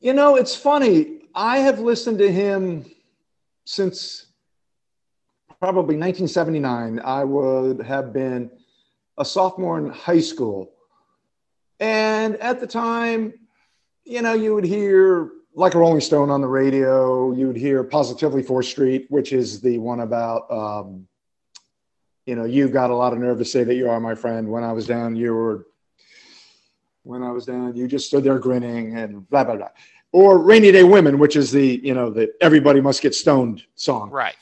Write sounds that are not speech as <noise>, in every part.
You know, it's funny. I have listened to him since probably 1979. I would have been a sophomore in high school. And at the time, you know, you would hear like a Rolling Stone on the radio. You'd hear Positively 4th Street, which is the one about, um, you know, you've got a lot of nerve to say that you are my friend. When I was down, you were, when I was down, you just stood there grinning and blah, blah, blah. Or Rainy Day Women, which is the, you know, the Everybody Must Get Stoned song. Right.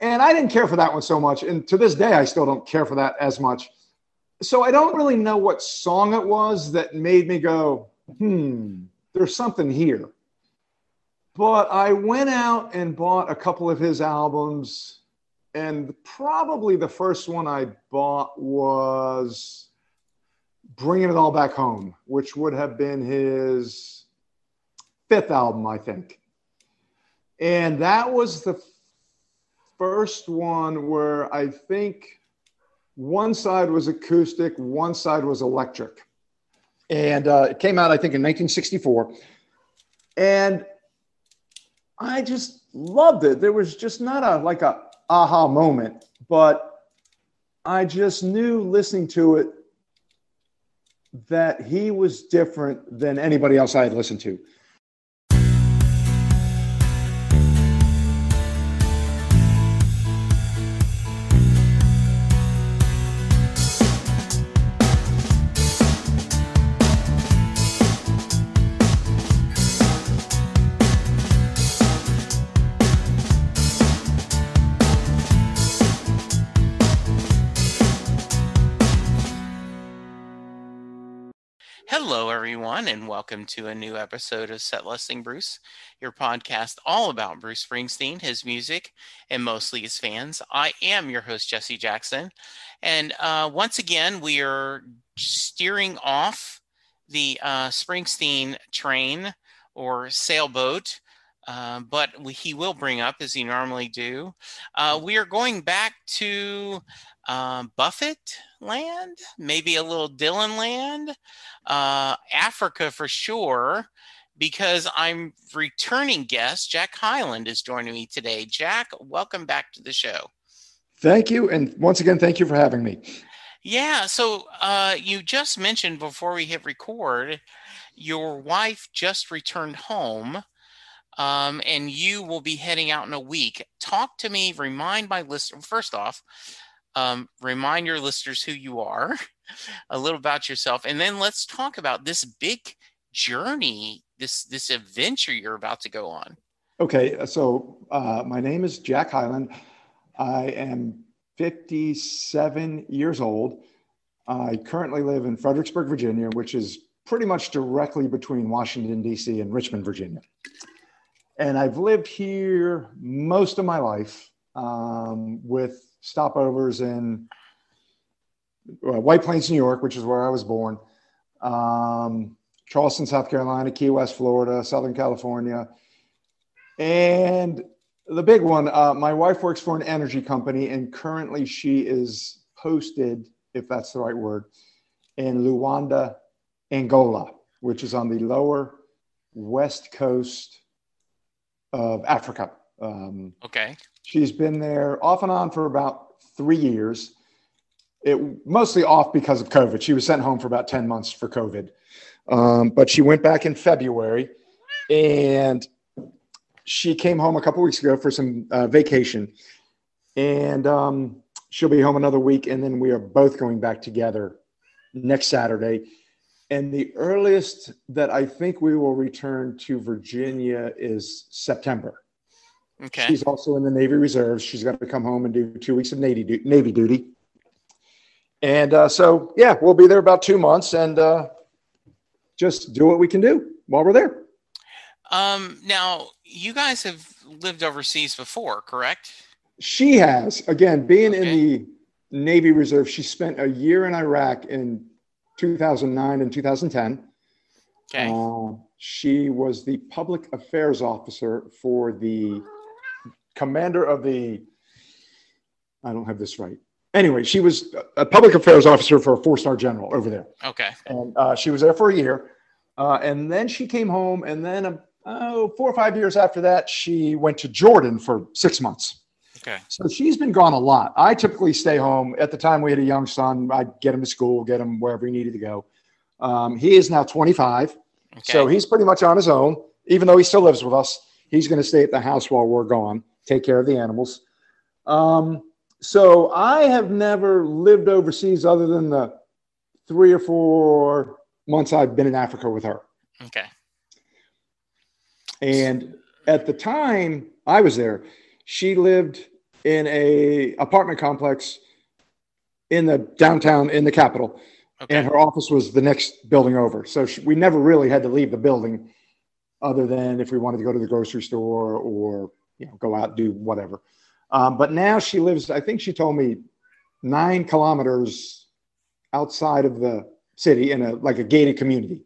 And I didn't care for that one so much. And to this day, I still don't care for that as much. So I don't really know what song it was that made me go, hmm, there's something here. But I went out and bought a couple of his albums. And probably the first one I bought was Bringing It All Back Home, which would have been his fifth album, I think. And that was the first one where I think one side was acoustic, one side was electric. And uh, it came out, I think, in 1964. And I just loved it. There was just not a like a aha moment, but I just knew listening to it that he was different than anybody else I had listened to. Hello, everyone, and welcome to a new episode of Set Lusting Bruce, your podcast all about Bruce Springsteen, his music, and mostly his fans. I am your host, Jesse Jackson. And uh, once again, we are steering off the uh, Springsteen train or sailboat. Uh, but we, he will bring up, as he normally do. Uh, we are going back to um, Buffett land, maybe a little Dylan land, uh, Africa for sure, because I'm returning guest. Jack Hyland is joining me today. Jack, welcome back to the show. Thank you. And once again, thank you for having me. Yeah. So uh, you just mentioned before we hit record, your wife just returned home. Um, and you will be heading out in a week. Talk to me, remind my listener, first off, um, remind your listeners who you are, <laughs> a little about yourself, and then let's talk about this big journey, this this adventure you're about to go on. Okay, so uh, my name is Jack Hyland. I am 57 years old. I currently live in Fredericksburg, Virginia, which is pretty much directly between Washington, D.C. and Richmond, Virginia. And I've lived here most of my life um, with stopovers in uh, White Plains, New York, which is where I was born, um, Charleston, South Carolina, Key West, Florida, Southern California. And the big one, uh, my wife works for an energy company, and currently she is posted, if that's the right word, in Luanda, Angola, which is on the lower west coast of Africa. Um, okay. She's been there off and on for about three years. It mostly off because of COVID. She was sent home for about 10 months for COVID. Um, but she went back in February and she came home a couple weeks ago for some uh, vacation. And um, she'll be home another week. And then we are both going back together next Saturday. And the earliest that I think we will return to Virginia is September. Okay. She's also in the Navy Reserves. She's got to come home and do two weeks of Navy, Navy duty. And uh, so, yeah, we'll be there about two months and uh, just do what we can do while we're there. Um, now, you guys have lived overseas before, correct? She has. Again, being okay. in the Navy Reserve, she spent a year in Iraq in 2009 and 2010. Okay. Uh, she was the public affairs officer for the commander of the, I don't have this right. Anyway, she was a public affairs officer for a four star general over there. Okay. And uh, she was there for a year. Uh, and then she came home, and then oh, four or five years after that, she went to Jordan for six months. Okay. So she's been gone a lot. I typically stay home. At the time we had a young son, I'd get him to school, get him wherever he needed to go. Um, he is now 25. Okay. So he's pretty much on his own, even though he still lives with us. He's going to stay at the house while we're gone, take care of the animals. Um, so I have never lived overseas other than the three or four months I've been in Africa with her. okay. And at the time I was there, she lived in a apartment complex in the downtown in the capital, Okay. and her office was the next building over. So she, we never really had to leave the building, other than if we wanted to go to the grocery store or you know go out and do whatever. Um, but now she lives. I think she told me nine kilometers outside of the city in a like a gated community.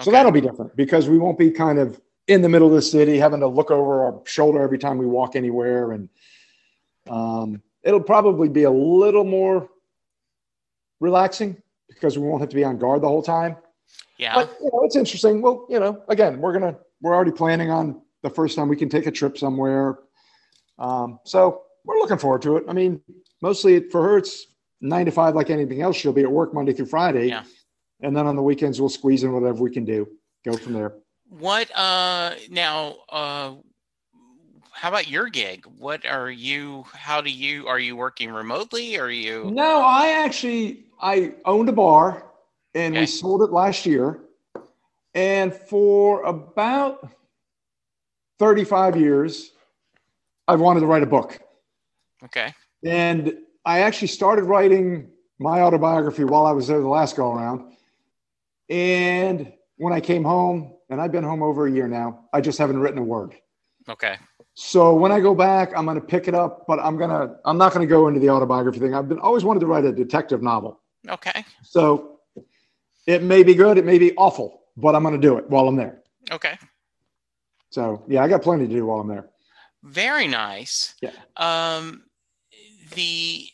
So that'll be different because we won't be kind of in the middle of the city having to look over our shoulder every time we walk anywhere. And um, it'll probably be a little more relaxing because we won't have to be on guard the whole time. yeah. But you know, it's interesting. Well, you know, again, we're gonna we're already planning on the first time we can take a trip somewhere. Um, so we're looking forward to it. I mean, mostly for her, it's nine to five, like anything else. She'll be at work Monday through Friday, Yeah. and then on the weekends we'll squeeze in whatever we can do. Go from there. What uh now uh how about your gig? What are you how do you are you working remotely? Are you No, I actually I owned a bar and Okay. we sold it last year. And for about 35 years, I've wanted to write a book. okay? And I actually started writing my autobiography while I was there the last go around. And when I came home, and I've been home over a year now, I just haven't written a word. Okay. So when I go back, I'm going to pick it up, but I'm going to, I'm not going to go into the autobiography thing. I've been always wanted to write a detective novel. Okay. So it may be good, it may be awful, but I'm going to do it while I'm there. Okay. So yeah, I got plenty to do while I'm there. Very nice. Yeah. Um the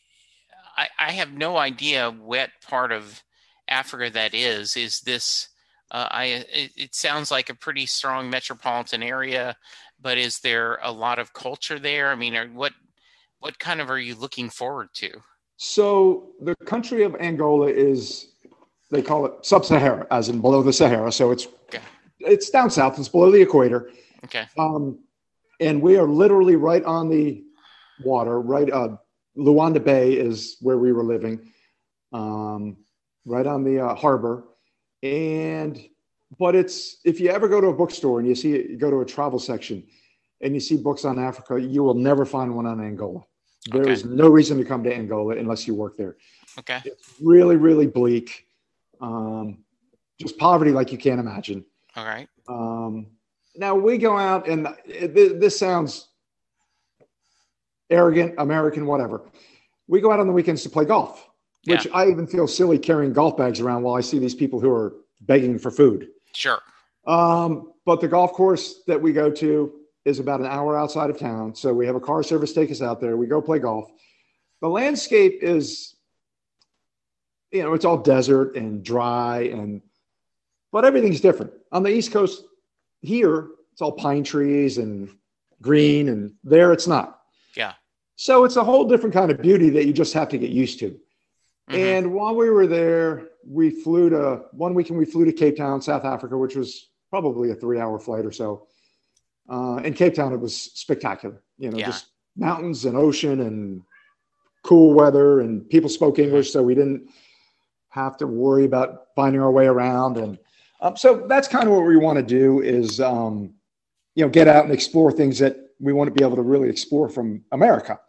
I, I have no idea what part of Africa that is. Is this uh, I it, it sounds like a pretty strong metropolitan area, but is there a lot of culture there? I mean, are, what what kind of are you looking forward to? So the country of Angola is, they call it sub-Sahara, as in below the Sahara. So it's Okay. it's down south. It's below the equator, Okay. um, and we are literally right on the water. Right, uh, Luanda Bay is where we were living, um, right on the uh, harbor, and but it's if you ever go to a bookstore and you see you go to a travel section and you see books on Africa, you will never find one on Angola. There Okay. is no reason to come to Angola unless you work there. Okay. It's really, really bleak. Um, just poverty like you can't imagine. All right. Um, now we go out, and th- this sounds arrogant, American, whatever. We go out on the weekends to play golf, which I even feel silly carrying golf bags around while I see these people who are begging for food. Sure. Um, but the golf course that we go to is about an hour outside of town. So we have a car service take us out there. We go play golf. The landscape is, you know, it's all desert and dry and, but everything's different. On the East Coast here, it's all pine trees and green, and there it's not. Yeah. So it's a whole different kind of beauty that you just have to get used to. Mhm. And while we were there, we flew to one weekend. We flew to Cape Town, South Africa, which was probably a three-hour flight or so. Uh, in Cape Town, it was spectacular. You know, Yeah. just mountains and ocean and cool weather, and people spoke English, so we didn't have to worry about finding our way around. And um, so that's kind of what we want to do is, um, you know, get out and explore things that we want to be able to really explore from America.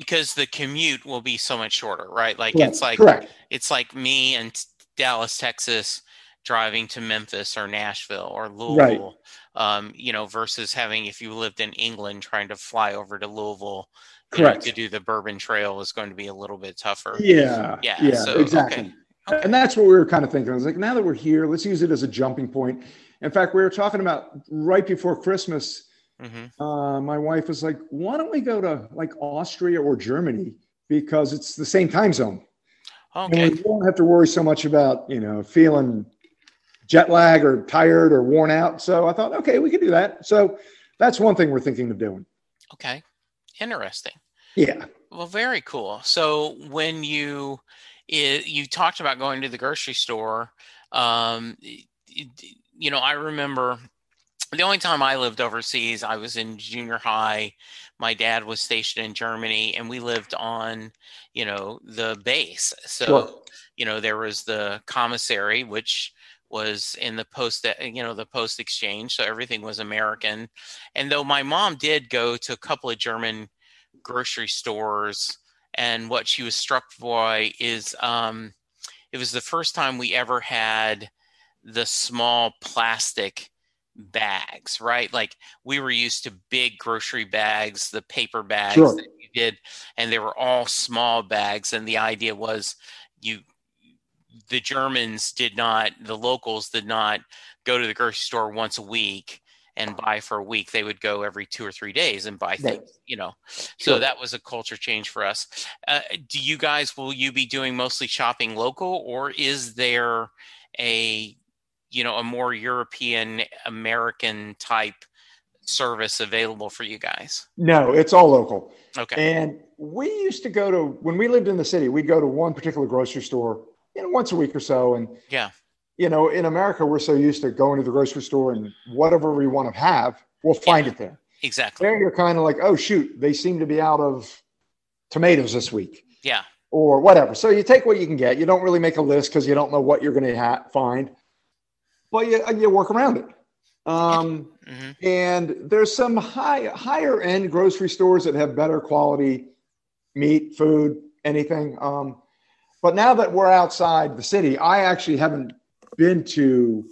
Because the commute will be so much shorter, right? Like Correct. it's like correct. it's like me and Dallas, Texas, driving to Memphis or Nashville or Louisville, um, you know, versus having if you lived in England trying to fly over to Louisville, you know, Correct. to do the Bourbon Trail is going to be a little bit tougher. Yeah. Yeah, Yeah. so, exactly. okay. Okay. And that's what we were kind of thinking. I was like, now that we're here, let's use it as a jumping point. In fact, we were talking about right before Christmas. Hmm Uh, my wife was like, why don't we go to like Austria or Germany because it's the same time zone. Okay. And we won't have to worry so much about, you know, feeling jet lag or tired or worn out. So I thought, okay, we could do that. So that's one thing we're thinking of doing. Okay. Interesting. Yeah. Well, very cool. So when you it, you talked about going to the grocery store, um, it, you know, I remember the only time I lived overseas, I was in junior high. My dad was stationed in Germany, and we lived on, you know, the base. So, sure. you know, there was the commissary, which was in the post, you know, the post exchange. So everything was American. And though my mom did go to a couple of German grocery stores, and what she was struck by is um, it was the first time we ever had the small plastic bags, right? Like we were used to big grocery bags, the paper bags sure. that you did, and they were all small bags. And the idea was you, the Germans did not, the locals did not go to the grocery store once a week and buy for a week. They would go every two or three days and buy things, right. you know. Sure. So that was a culture change for us. Uh, do you guys, will you be doing mostly shopping local or is there a you know a more European American type service available for you guys? No, it's all local. Okay. And we used to go to when we lived in the city, we'd go to one particular grocery store, you know, once a week or so. And yeah, you know, in America, we're so used to going to the grocery store and whatever we want to have, we'll find yeah, it there. Exactly. There you're kind of like, oh shoot, they seem to be out of tomatoes this week. Yeah. Or whatever. So you take what you can get. You don't really make a list because you don't know what you're going to ha- find but you, you work around it. Um, mm-hmm. And there's some high higher end grocery stores that have better quality meat, food, anything. Um, but now that we're outside the city, I actually haven't been to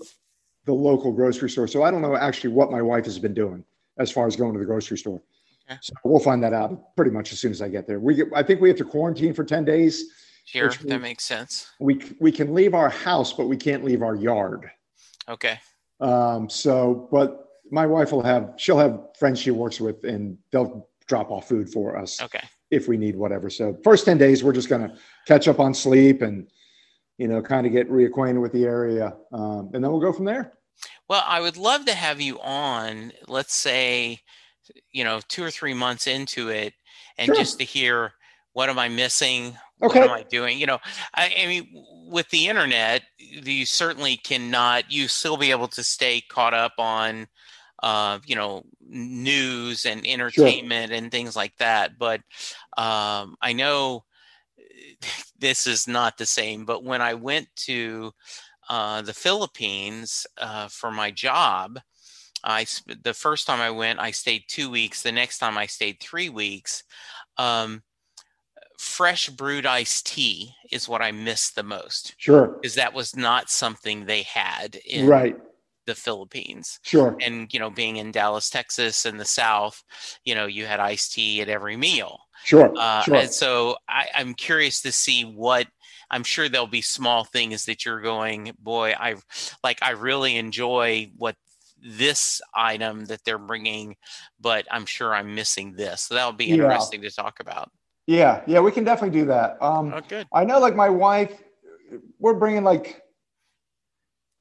the local grocery store, so I don't know actually what my wife has been doing as far as going to the grocery store. Okay. So we'll find that out pretty much as soon as I get there. We get, I think we have to quarantine for ten days. Sure, that makes sense. We we can leave our house, but we can't leave our yard. Okay. Um, so, but my wife will have, she'll have friends she works with and they'll drop off food for us. Okay. If we need whatever. So, first 10 days, we're just going to catch up on sleep and, you know, kind of get reacquainted with the area. Um, and then we'll go from there. Well, I would love to have you on, let's say, you know, two or three months into it and sure. just to hear what am I missing? Okay. What am I doing? You know, I, I, mean, with the internet, you certainly cannot. You still be able to stay caught up on, uh, you know, news and entertainment sure. and things like that. But um, I know <laughs> this is not the same. But when I went to uh, the Philippines uh, for my job, I the first time I went, I stayed two weeks. The next time I stayed three weeks. Um, fresh brewed iced tea is what I miss the most. Sure. Because that was not something they had in right. the Philippines. Sure. And, you know, being in Dallas, Texas in the South, you know, you had iced tea at every meal. Sure. Uh, sure. And so I, I'm curious to see what I'm sure there'll be small things that you're going, boy, I like, I really enjoy what this item that they're bringing, but I'm sure I'm missing this. So that'll be interesting yeah. to talk about. Yeah, yeah, we can definitely do that. Um, oh, good. I know, like my wife, we're bringing like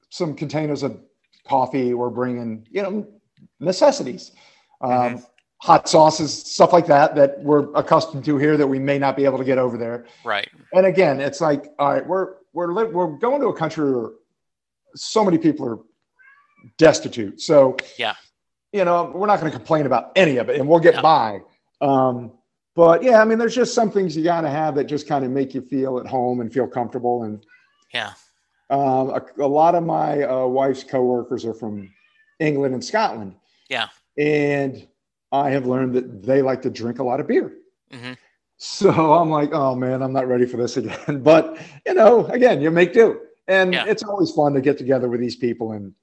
some containers of coffee. We're bringing, you know, necessities, um, mm-hmm. hot sauces, stuff like that that we're accustomed to here that we may not be able to get over there. Right. And again, it's like, all right, we're we're li- we're going to a country where so many people are destitute. So yeah, you know, we're not going to complain about any of it, and we'll get yeah. by. Um, but yeah, I mean, there's just some things you got to have that just kind of make you feel at home and feel comfortable. And yeah, um, a, a, lot of my uh, wife's coworkers are from England and Scotland. Yeah, and I have learned that they like to drink a lot of beer. Mm-hmm. So I'm like, oh man, I'm not ready for this again. <laughs> but you know, again, you make do, and yeah. it's always fun to get together with these people. And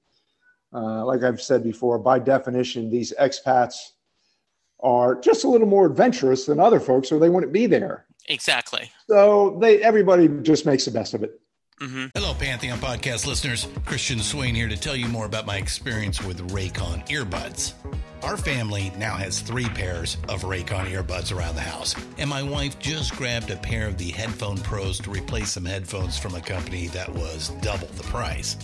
uh, like I've said before, by definition, these expats are just a little more adventurous than other folks, or they wouldn't be there. Exactly. So they everybody just makes the best of it. Mm-hmm. Hello, Pantheon podcast listeners. Christian Swain here to tell you more about my experience with Raycon earbuds. Our family now has three pairs of Raycon earbuds around the house, and my wife just grabbed a pair of the Headphone Pros to replace some headphones from a company that was double the price.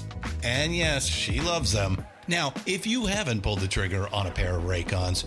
And yes, she loves them. Now, if you haven't pulled the trigger on a pair of Raycons,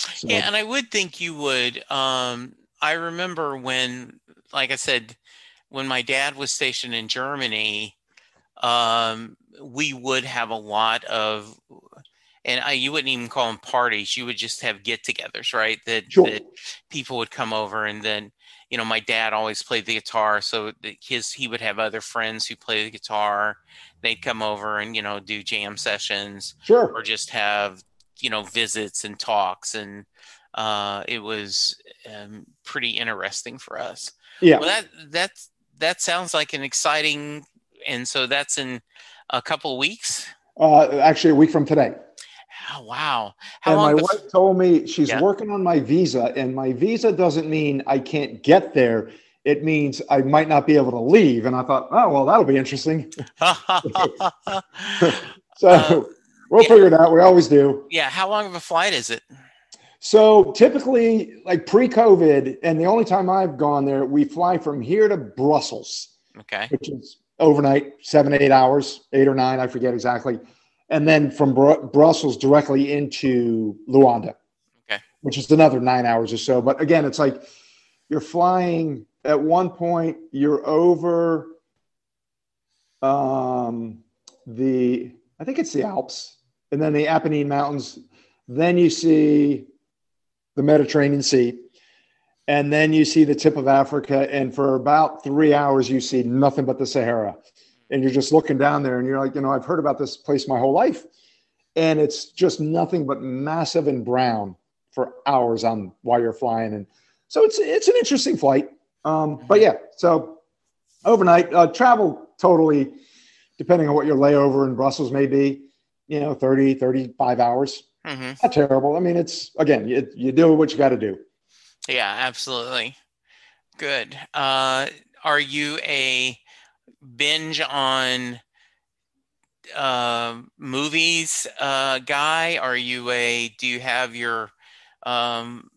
So. Yeah, and I would think you would. Um, I remember when, like I said, when my dad was stationed in Germany, um, we would have a lot of, and I, you wouldn't even call them parties. You would just have get-togethers, right? That sure. that people would come over, and then you know, my dad always played the guitar, so his he would have other friends who play the guitar. They'd come over and you know do jam sessions, sure, or just have you know visits and talks, and uh, it was um, pretty interesting for us. Yeah, well, that that's that sounds like an exciting, and so that's in a couple weeks. Uh, actually, a week from today. Oh, wow! How and my wife told me she's yeah. working on my visa, and my visa doesn't mean I can't get there. It means I might not be able to leave. And I thought, oh well, that'll be interesting. <laughs> <laughs> so uh, we'll yeah. figure it out. We always do. Yeah. How long of a flight is it? So typically, like pre-COVID, and the only time I've gone there, we fly from here to Brussels. Okay. Which is overnight, seven, eight hours, eight or nine, I forget exactly, and then from Br- Brussels directly into Luanda. Okay. Which is another nine hours or so. But again, it's like you're flying. At one point, you're over um, the, I think it's the Alps, and then the Apennine Mountains. Then you see the Mediterranean Sea. And then you see the tip of Africa. And for about three hours, you see nothing but the Sahara. And you're just looking down there and you're like, you know, I've heard about this place my whole life. And it's just nothing but massive and brown for hours on while you're flying. And so it's it's an interesting flight. Um, but yeah, so overnight uh, travel totally, depending on what your layover in Brussels may be, you know, 30, 35 hours. Mm-hmm. Not terrible. I mean, it's again, you, you do what you got to do. Yeah, absolutely. Good. Uh, are you a binge on uh, movies uh, guy? Are you a? Do you have your um,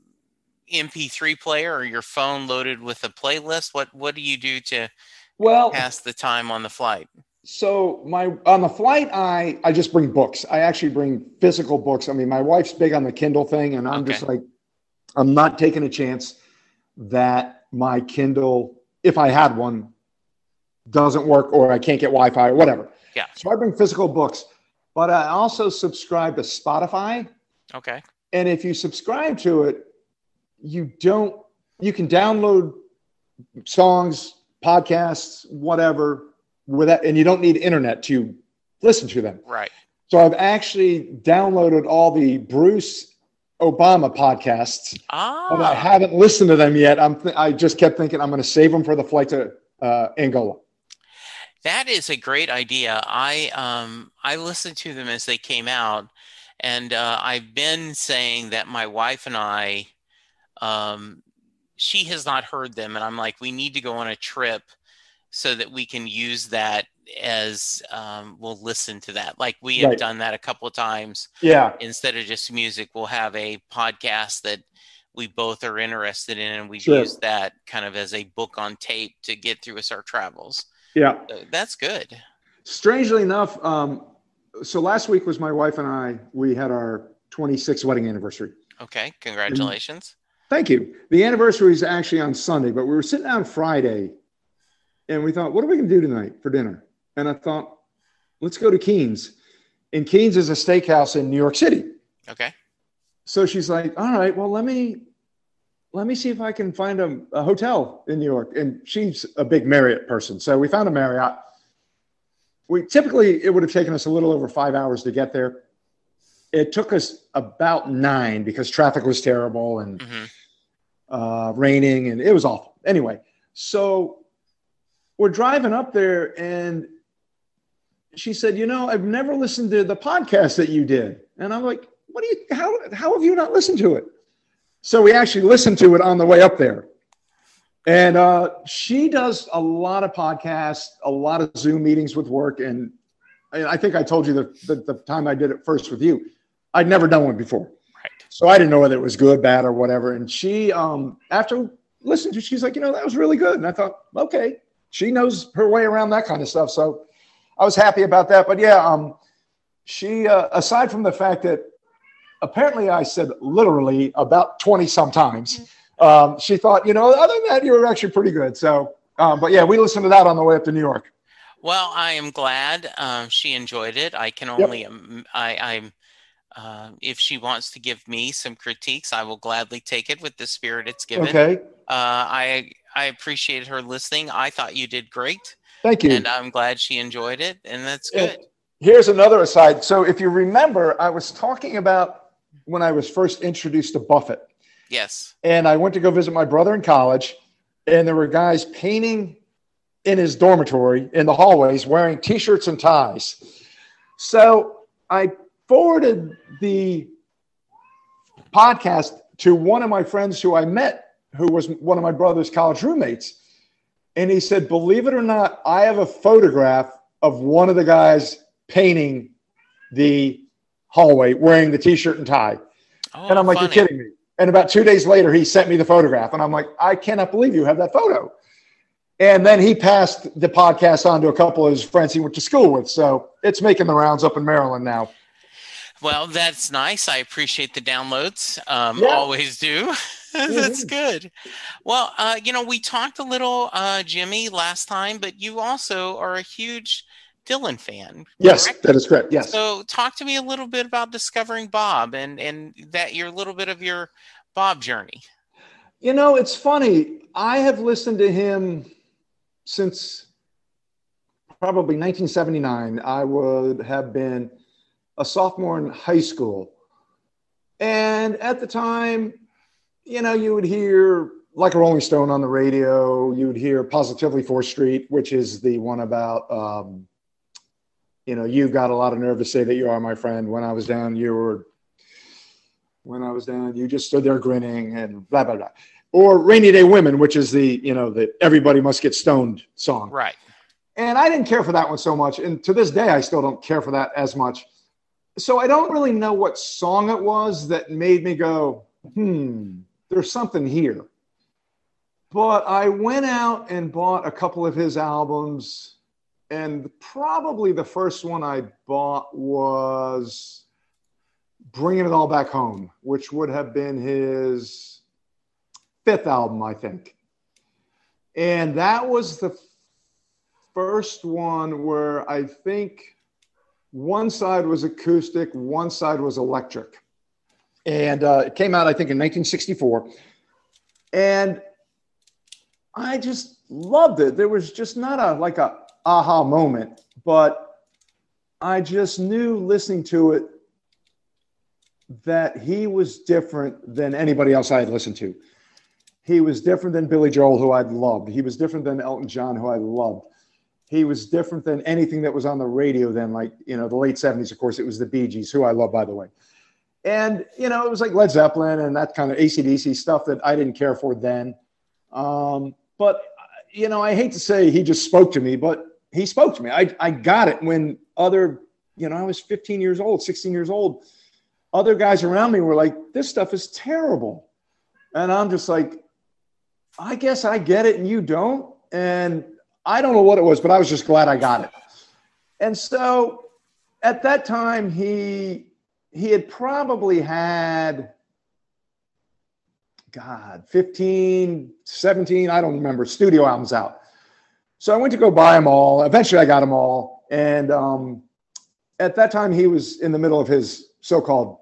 MP3 player or your phone loaded with a playlist? What What do you do to well pass the time on the flight? So my on the flight, I I just bring books. I actually bring physical books. I mean, my wife's big on the Kindle thing, and I'm okay. just like, I'm not taking a chance that my Kindle, if I had one, doesn't work or I can't get Wi Fi or whatever. Yeah. So I bring physical books, but I also subscribe to Spotify. Okay. And if you subscribe to it, you don't, you can download songs, podcasts, whatever, without, and you don't need internet to listen to them. Right. So I've actually downloaded all the Bruce Obama podcasts, but I Ah, haven't listened to them yet. I'm th- I just kept thinking I'm going to save them for the flight to uh, Angola. that is a great idea. I um I listened to them as they came out, and uh, I've been saying that my wife and I, um, she has not heard them, and I'm like, we need to go on a trip so that we can use that as um, we'll listen to that. Like we have Right. done that a couple of times. Yeah, instead of just music, we'll have a podcast that we both are interested in, and we Sure. use that kind of as a book on tape to get through us our travels. yeah. So that's good. Strangely enough, um, so last week was my wife and I. We had our 26th wedding anniversary. Okay, congratulations. Thank you. The anniversary is actually on Sunday, but we were sitting down Friday, and we thought, what are we going to do tonight for dinner? And I thought, let's go to Keen's. And Keen's is a steakhouse in New York City. Okay, so she's like, all right, well, let me let me see if I can find a, a hotel in New York. And she's a big Marriott person. So we found a Marriott. We typically it would have taken us a little over five hours to get there. It took us about nine because traffic was terrible and hmm uh, raining and it was awful. Anyway, so we're driving up there and she said, you know, I've never listened to the podcast that you did. And I'm like, what do you, how, how have you not listened to it? So we actually listened to it on the way up there. And uh, she does a lot of podcasts, a lot of Zoom meetings with work. And I I think I told you the, the, the time I did it first with you, I'd never done one before. right. So I didn't know whether it was good, bad, or whatever. And she, um, after listening to, it, she's like, you know, that was really good. And I thought, okay, she knows her way around that kind of stuff. So I was happy about that. But yeah, um, she, uh, aside from the fact that apparently I said literally about 20 sometimes, um, she thought, you know, other than that, you were actually pretty good. So, um, but yeah, we listened to that on the way up to New York. Well, I am glad um, she enjoyed it. I can only, um, I, I'm, uh, if she wants to give me some critiques, I will gladly take it with the spirit it's given. Okay. Uh, I, I appreciated her listening. I thought you did great, Thank you. and I'm glad she enjoyed it, and that's good. Here's another aside. So, if you remember, I was talking about when I was first introduced to Buffett, Yes. and I went to go visit my brother in college, and there were guys painting in his dormitory in the hallways wearing t shirts and ties. So, I forwarded the podcast to one of my friends who I met, who was one of my brother's college roommates. And he said, Believe it or not, I have a photograph of one of the guys painting the hallway wearing the t shirt and tie. Oh, And I'm like, funny. You're kidding me. And about two days later, he sent me the photograph. And I'm like, I cannot believe you have that photo. And then he passed the podcast on to a couple of his friends he went to school with. So it's making the rounds up in Maryland now. Well, that's nice. I appreciate the downloads. Um, Yeah. Always do. <laughs> <laughs> that's good. Well, uh, you know, we talked a little, uh, Jimmy, last time, but you also are a huge Dylan fan. Yes, correct? that is correct. Yes. So, talk to me a little bit about discovering Bob and and that your little bit of your Bob journey. You know, it's funny. I have listened to him since probably 1979. I would have been a sophomore in high school. And at the time, you know, you would hear like a Rolling Stone on the radio. You would hear Positively 4th Street, which is the one about, um, you know, you've got a lot of nerve to say that you are my friend. When I was down, you were, when I was down, you just stood there grinning and blah, blah, blah. Or Rainy Day Women, which is the, you know, the Everybody Must Get Stoned song. Right. And I didn't care for that one so much. And to this day, I still don't care for that as much. So I don't really know what song it was that made me go, hmm, there's something here. But I went out and bought a couple of his albums. And probably the first one I bought was Bringing It All Back Home, which would have been his fifth album, I think. And that was the first one where I think one side was acoustic, one side was electric. And uh, it came out, I think, in 1964. And I just loved it. There was just not a like a aha moment, but I just knew listening to it that he was different than anybody else I had listened to. He was different than Billy Joel, who I'd loved. He was different than Elton John, who I loved. He was different than anything that was on the radio then, like, you know, the late 70s, of course, it was the Bee Gees, who I love, by the way. And, you know, it was like Led Zeppelin and that kind of ACDC stuff that I didn't care for then. Um, but, you know, I hate to say he just spoke to me, but he spoke to me. I, I got it when other, you know, I was 15 years old, 16 years old. Other guys around me were like, this stuff is terrible. And I'm just like, I guess I get it and you don't. And I don't know what it was, but I was just glad I got it. And so at that time, he he had probably had God, 15, 17, I don't remember, studio albums out. So I went to go buy them all. Eventually I got them all. And um, at that time, he was in the middle of his so called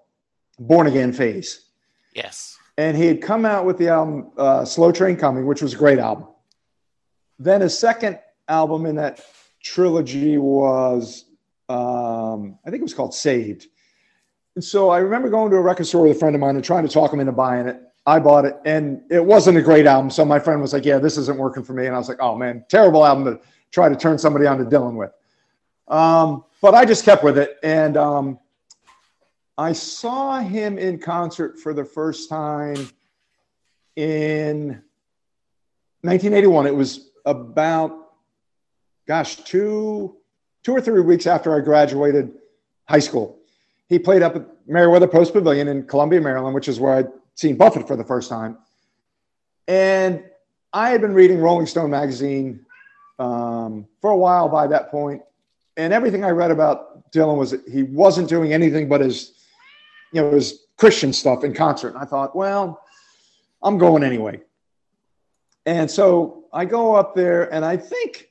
born again phase. Yes. And he had come out with the album uh, Slow Train Coming, which was a great album. Then his second album in that trilogy was, um, I think it was called Saved. And so I remember going to a record store with a friend of mine and trying to talk him into buying it. I bought it and it wasn't a great album. So my friend was like, Yeah, this isn't working for me. And I was like, Oh man, terrible album to try to turn somebody on to Dylan with. Um, but I just kept with it. And um, I saw him in concert for the first time in 1981. It was about, gosh, two, two or three weeks after I graduated high school. He played up at Merriweather Post Pavilion in Columbia, Maryland, which is where I'd seen Buffett for the first time. And I had been reading Rolling Stone magazine um, for a while by that point, and everything I read about Dylan was he wasn't doing anything but his, you know, his Christian stuff in concert. And I thought, well, I'm going anyway. And so I go up there, and I think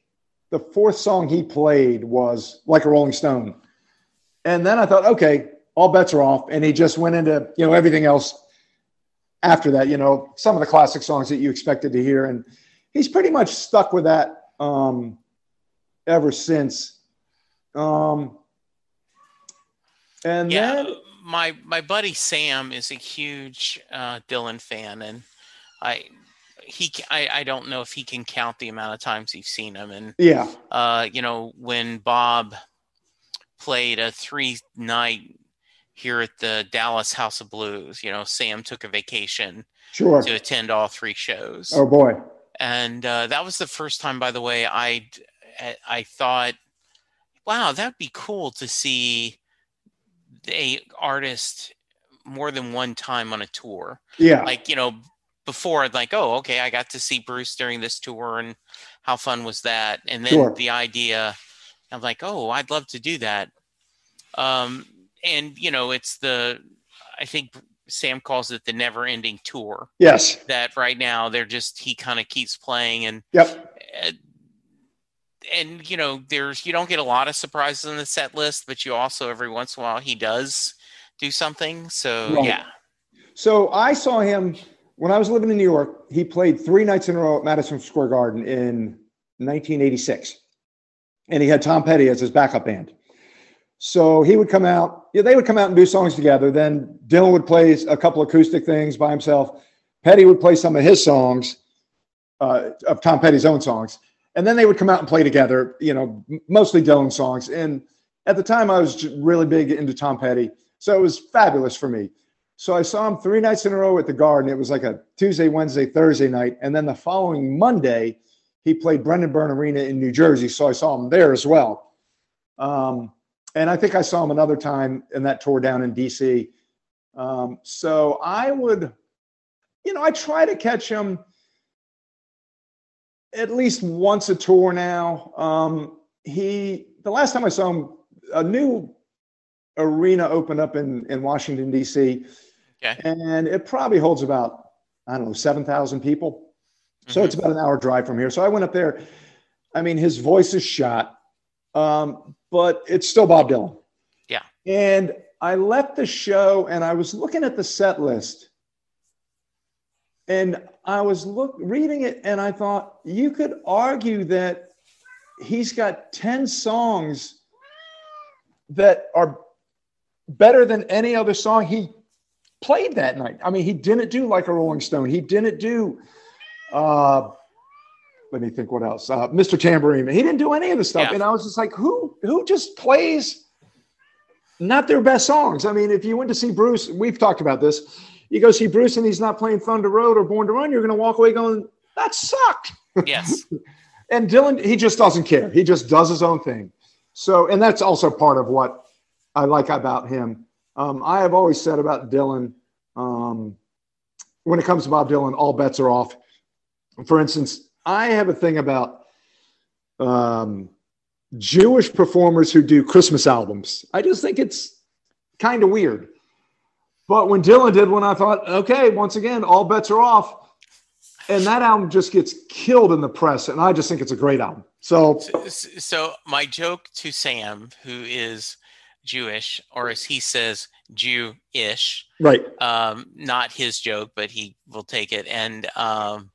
the fourth song he played was Like a Rolling Stone. And then I thought, okay, all bets are off. And he just went into, you know, everything else after that, you know, some of the classic songs that you expected to hear. And he's pretty much stuck with that um, ever since. Um, and yeah, then my my buddy Sam is a huge uh, Dylan fan, and I he I, I don't know if he can count the amount of times he's seen him. And yeah, uh, you know when Bob played a three night here at the Dallas House of Blues, you know Sam took a vacation sure. to attend all three shows. Oh boy, and uh, that was the first time, by the way, I I thought, wow, that'd be cool to see a artist more than one time on a tour. yeah, Like you know, before like, oh, okay, I got to see Bruce during this tour, and how fun was that? And then Sure. the idea, I'm like, oh, I'd love to do that. Um, and you know, it's the, I think Sam calls it the never-ending tour yes, that right now they're just he kind of keeps playing and yep, uh, and you know there's you don't get a lot of surprises in the set list but you also every once in a while he does do something so Right. yeah So I saw him when I was living in New York. He played three nights in a row at Madison Square Garden in 1986, and he had Tom Petty as his backup band. So he would come out. Yeah, they would come out and do songs together. Then Dylan would play a couple acoustic things by himself. Petty would play some of his songs, uh, of Tom Petty's own songs, and then they would come out and play together. You know, mostly Dylan songs. And at the time, I was really big into Tom Petty, so it was fabulous for me. So I saw him three nights in a row at the Garden. It was like a Tuesday, Wednesday, Thursday night, and then the following Monday, he played Brendan Byrne Arena in New Jersey. So I saw him there as well. Um, and I think I saw him another time in that tour down in DC. Um, so I would, you know, I try to catch him at least once a tour now. Um, he, the last time I saw him, a new arena opened up in, in Washington, D.C. Okay. And it probably holds about, I don't know, 7,000 people. So Mhm. it's about an hour drive from here. So I went up there I mean, his voice is shot, um, but it's still Bob Dylan. Yeah. And I left the show and I was looking at the set list and I was look reading it and I thought you could argue that he's got 10 songs that are better than any other song he played that night. I mean, he didn't do like a Rolling Stone. He didn't do uh let me think what else. Uh, Mr. Tambourine. He didn't do any of the stuff. Yeah. And I was just like, who who just plays not their best songs? I mean, if you went to see Bruce, we've talked about this. You go see Bruce and he's not playing Thunder Road or Born to Run, you're gonna walk away going, that sucked. Yes. <laughs> And Dylan, he just doesn't care. He just does his own thing. So, and that's also part of what I like about him. Um, I have always said about Dylan, um, when it comes to Bob Dylan, all bets are off. For instance, I have a thing about um, Jewish performers who do Christmas albums. I just think it's kind of weird. But when Dylan did one, I thought, okay, once again, all bets are off. And that album just gets killed in the press. And I just think it's a great album. So, So my joke to Sam, who is Jewish, or as he says, Jew-ish, right. um, not his joke, but he will take it and um,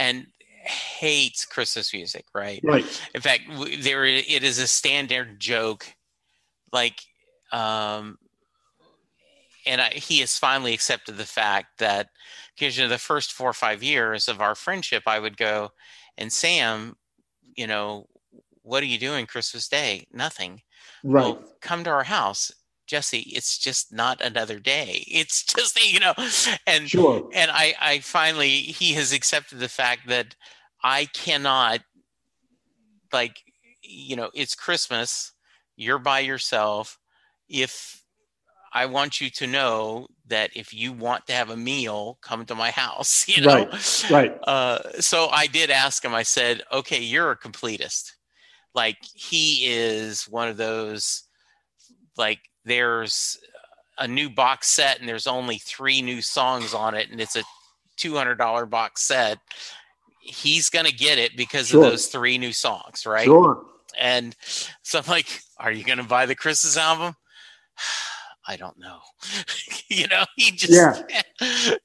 and hates Christmas music, right? Right. In fact, there it is a standard joke, like, um, and I, he has finally accepted the fact that because you know the first four or five years of our friendship, I would go, and Sam, you know, what are you doing Christmas Day? Nothing. Right. Well, come to our house. Jesse, it's just not another day. It's <laughs> just you know, and Sure. and I, I finally he has accepted the fact that I cannot like you know it's Christmas you're by yourself if I want you to know that if you want to have a meal come to my house <laughs> you know Right. uh, so I did ask him I said okay you're a completist like he is one of those like there's a new box set and there's only three new songs on it and it's a $200 box set he's gonna get it because Sure. of those three new songs right Sure. and so i'm like are you gonna buy the chris's album <sighs> i don't know <laughs> you know he just Yeah. <laughs>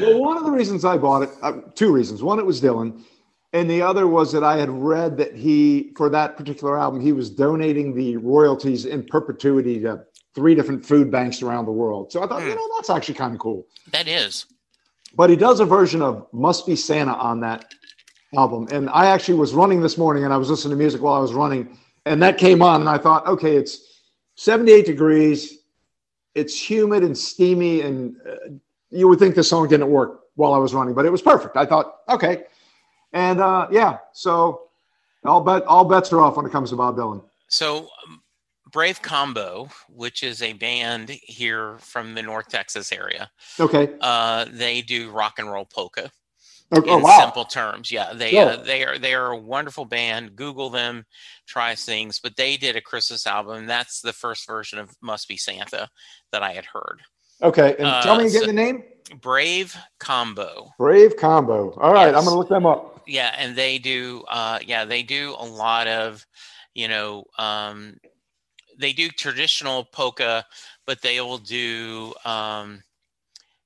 Well, one of the reasons I bought it, uh, two reasons. One, it was Dylan. And the other was that I had read that he, for that particular album, he was donating the royalties in perpetuity to three different food banks around the world. So I thought, Hmm. you know, that's actually kind of cool. that is But he does a version of Must Be Santa on that album. And I actually was running this morning and I was listening to music while I was running. And that came on. And I thought, okay, it's 78 degrees. It's humid and steamy. And uh, you would think the song didn't work while I was running, but it was perfect. I thought, okay. And uh, yeah, so all, bet, all bets are off when it comes to Bob Dylan. so um, brave combo which is a band here from the north texas area Okay. uh, they do rock and roll polka Oh, oh, in wow. simple terms. Yeah, they Sure. uh, they are they are a wonderful band. Google them, try things. But they did a Christmas album. That's the first version of Must Be Santa that I had heard. Okay. And tell Uh, me again so- the name Brave Combo. Brave Combo. All right. I'm going to look them up. Yeah, and they do. Uh, yeah, they do a lot of, you know, um, they do traditional polka, but they will do, um,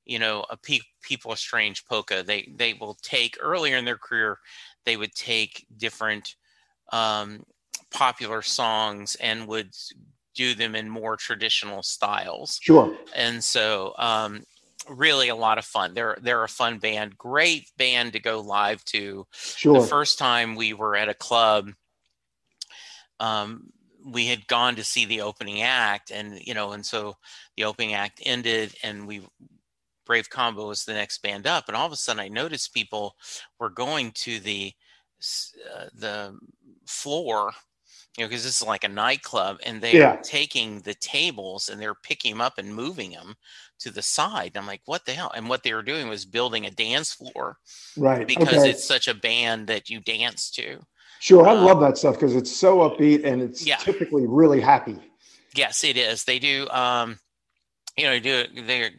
you know, a pe- people strange polka. They they will take earlier in their career, they would take different um, popular songs and would do them in more traditional styles Sure. and so um, really a lot of fun. They're they're a fun band, great band to go live to. Sure. The first time we were at a club, um, we had gone to see the opening act, and you know, and so the opening act ended, and we Brave Combo was the next band up, and all of a sudden I noticed people were going to the uh, the floor. You know, because this is like a nightclub, and they Yeah. are taking the tables and they're picking them up and moving them to the side. I'm like, what the hell? And what they were doing was building a dance floor right. because okay. it's such a band that you dance to. Sure, I Uh, love that stuff because it's so upbeat and it's Yeah. typically really happy. Yes, it is. They do. Um, you know, they do they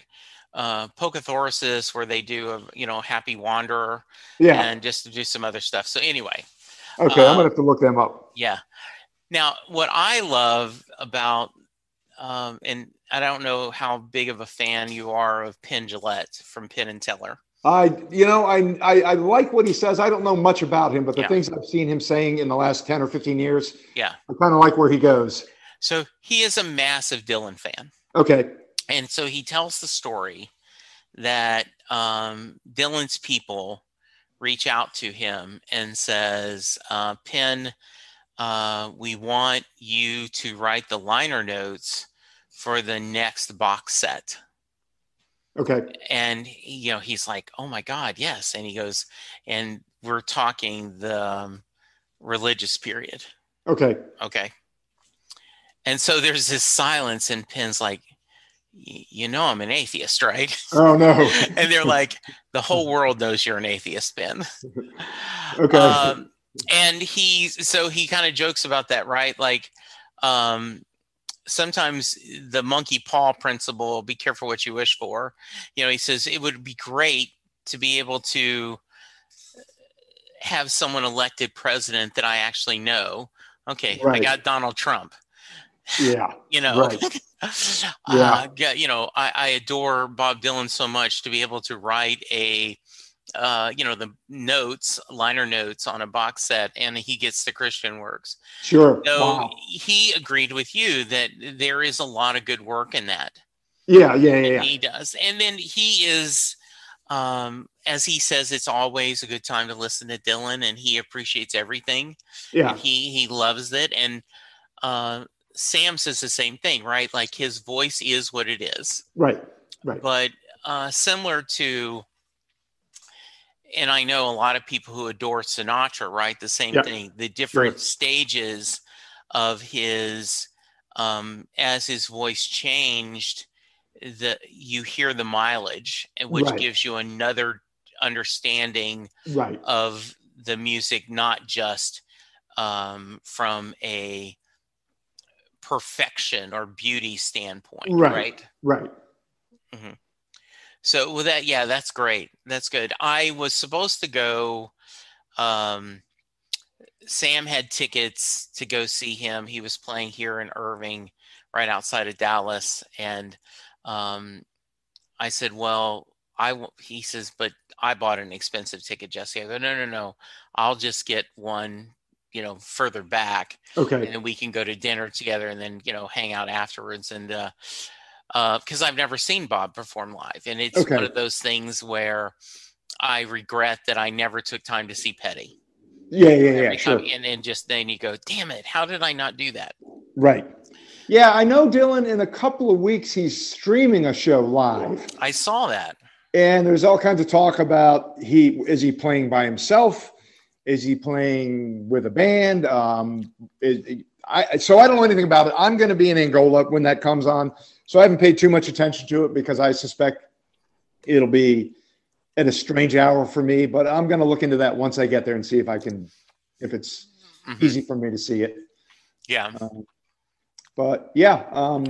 uh, Polkatharsis where they do a you know Happy Wanderer Yeah, and just to do some other stuff. So anyway, Okay, I'm Um, gonna have to look them up. Yeah. Now, what I love about, um, and I don't know how big of a fan you are of Penn Jillette from Penn and Teller. I, you know, I, I, I like what he says. I don't know much about him, but the Yeah. things I've seen him saying in the last ten or fifteen years, Yeah. I kind of like where he goes. So he is a massive Dylan fan. Okay, And so he tells the story that um, Dylan's people reach out to him and says, uh, Penn, uh, we want you to write the liner notes for the next box set. okay, and you know he's like oh my god yes and he goes and we're talking the um, religious period okay. okay and so there's this silence and Penn's like you know i'm an atheist right Oh no. <laughs> and they're like the whole world knows you're an atheist Penn <laughs> Okay. um, and he so he kind of jokes about that right like um sometimes the monkey paw principle be careful what you wish for you know he says it would be great to be able to have someone elected president that i actually know okay i got donald trump yeah. <laughs> you know Right. <laughs> uh, yeah, you know I, I adore bob dylan so much to be able to write a uh, you know the notes liner notes on a box set and he gets the christian works Sure. so wow. he agreed with you that there is a lot of good work in that Yeah, yeah, yeah, yeah. he does and then he is um, as he says it's always a good time to listen to dylan and he appreciates everything Yeah. he he loves it and uh, sam says the same thing right like his voice is what it is Right. Right. but uh, similar to and i know a lot of people who adore sinatra right the same Yeah. thing the different Right. stages of his um, as his voice changed the you hear the mileage which Right. gives you another understanding Right. of the music not just um, from a perfection or beauty standpoint Right. right Right. So with that, yeah, that's great. That's good. I was supposed to go. Um, Sam had tickets to go see him. He was playing here in Irving, right outside of Dallas, and um, I said, "Well, I." w-" He says, "But I bought an expensive ticket, Jesse." I go, "No, no, no. I'll just get one, you know, further back." Okay. and then we can go to dinner together and then you know hang out afterwards and uh uh because i've never seen bob perform live and it's Okay. one of those things where i regret that i never took time to see petty Yeah, yeah, yeah. Sure. and then just then you go damn it how did i not do that Right. Yeah, I know Dylan. In a couple of weeks, he's streaming a show live, i saw that and there's all kinds of talk about he is he playing by himself, is he playing with a band? Um, is, I so I don't know anything about it. I'm going to be in Angola when that comes on, so I haven't paid too much attention to it because I suspect it'll be at a strange hour for me. But I'm going to look into that once I get there and see if I can, if it's Mhm. easy for me to see it. yeah Um, but yeah, um,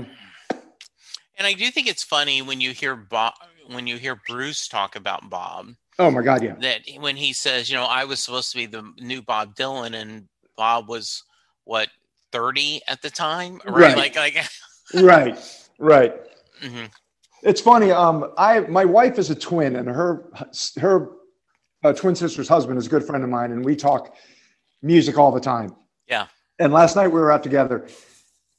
and i do think it's funny when you hear bob when you hear bruce talk about bob oh my God, yeah, that when he says, you know, I was supposed to be the new Bob Dylan and Bob was what 30 at the time, right? Right. Like like <laughs> right, right. mhm. It's funny. Um, I my wife is a twin, and her her uh, twin sister's husband is a good friend of mine, and we talk music all the time. Yeah. And last night we were out together,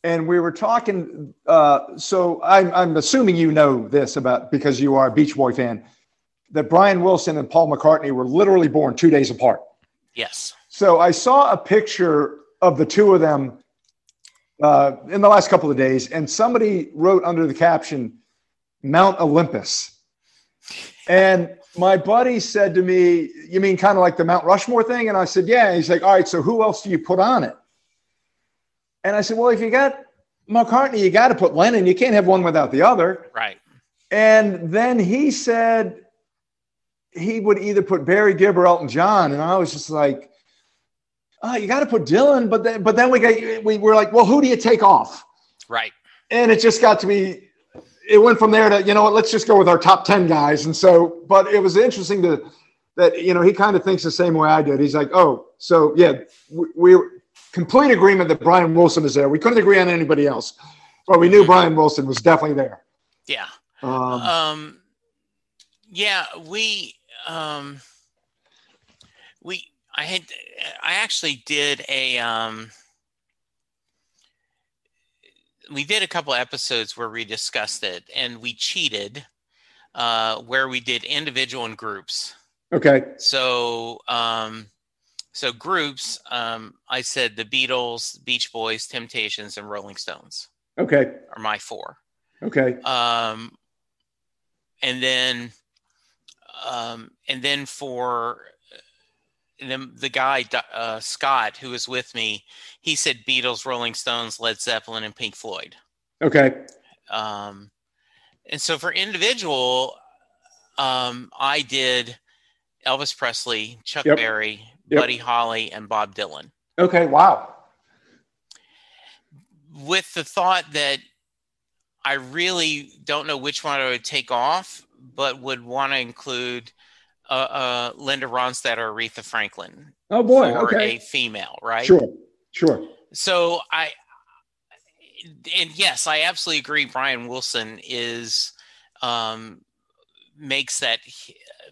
and we were talking. Uh, so I'm I'm assuming you know this about because you are a Beach Boy fan, that Brian Wilson and Paul McCartney were literally born two days apart. yes. So I saw a picture of the two of them uh, in the last couple of days, and somebody wrote under the caption Mount Olympus. And my buddy said to me, You mean kind of like the Mount Rushmore thing? And I said, Yeah. He's like, All right, so who else do you put on it? And I said, Well, if you got McCartney, you got to put Lennon. You can't have one without the other. Right. And then he said he would either put Barry Gibb or Elton John, and I was just like, "Oh, you got to put Dylan." But then, but then we got we were like, "Well, who do you take off?" Right. And it just got to be. It went from there to you know what? Let's just go with our top ten guys. And so, but it was interesting to that you know he kind of thinks the same way I did. He's like, oh, so yeah, we, we complete agreement that Brian Wilson is there. We couldn't agree on anybody else, but we knew Brian Wilson was definitely there. Yeah. Um, Um, yeah, we, um, we, I had, I actually did a, um, we did a couple episodes where we discussed it and we cheated, uh, where we did individual and groups. okay, So, um, so groups, um, I said the Beatles, Beach Boys, Temptations, and Rolling Stones okay, are my four. okay, Um, and then, um, and then for and then the guy uh, Scott who was with me, he said Beatles, Rolling Stones, Led Zeppelin, and Pink Floyd. okay, Um, and so for individual, um, I did Elvis Presley, Chuck Yep. Berry, Yep. Buddy Holly, and Bob Dylan. okay. Wow. with the thought that I really don't know which one I would take off, but would want to include uh, uh, Linda Ronstadt or Aretha Franklin Oh boy. for Okay. a female, right? Sure. Sure. So I, and yes, I absolutely agree. Brian Wilson is um, makes that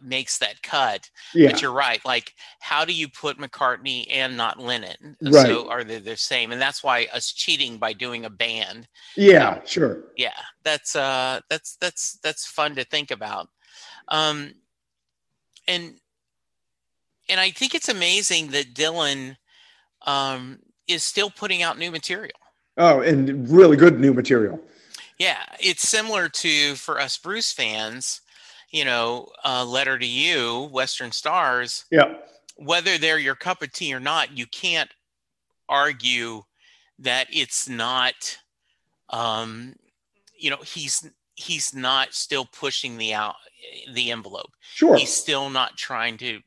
makes that cut. Yeah. But you're right. Like, how do you put McCartney and not Lennon? Right. So are they the same? And that's why us cheating by doing a band Yeah. Sure. yeah that's uh that's that's that's fun to think about um and and i think it's amazing that dylan um is still putting out new material Oh, and really good new material. yeah it's similar to for us bruce fans you know uh letter to you western stars Yeah. whether they're your cup of tea or not you can't argue that it's not um you know he's he's not still pushing the out the envelope Sure. he's still not trying to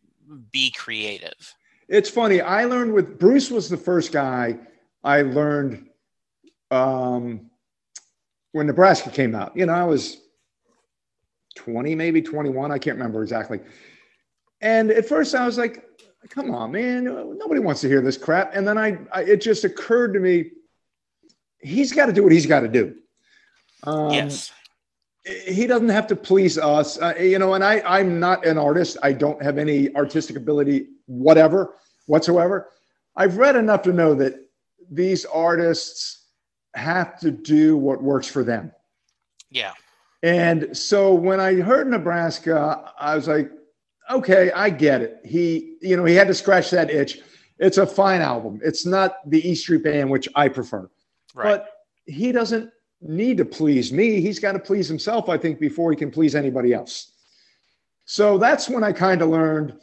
be creative It's funny. I learned with Bruce was the first guy I learned um, when Nebraska came out. You know, I was 20, maybe 21. I can't remember exactly. And at first I was like, come on, man. Nobody wants to hear this crap. And then I, I it just occurred to me, he's got to do what he's got to do. Um, yes he doesn't have to please us. Uh, you know and i i'm not an artist. I don't have any artistic ability whatever whatsoever. I've read enough to know that these artists have to do what works for them. Yeah. And so when i heard nebraska i was like okay i get it. He you know he had to scratch that itch. It's a fine album. It's not the e street band which i prefer. Right. But he doesn't need to please me. He's got to please himself, I think, before he can please anybody else. So that's when I kind of learned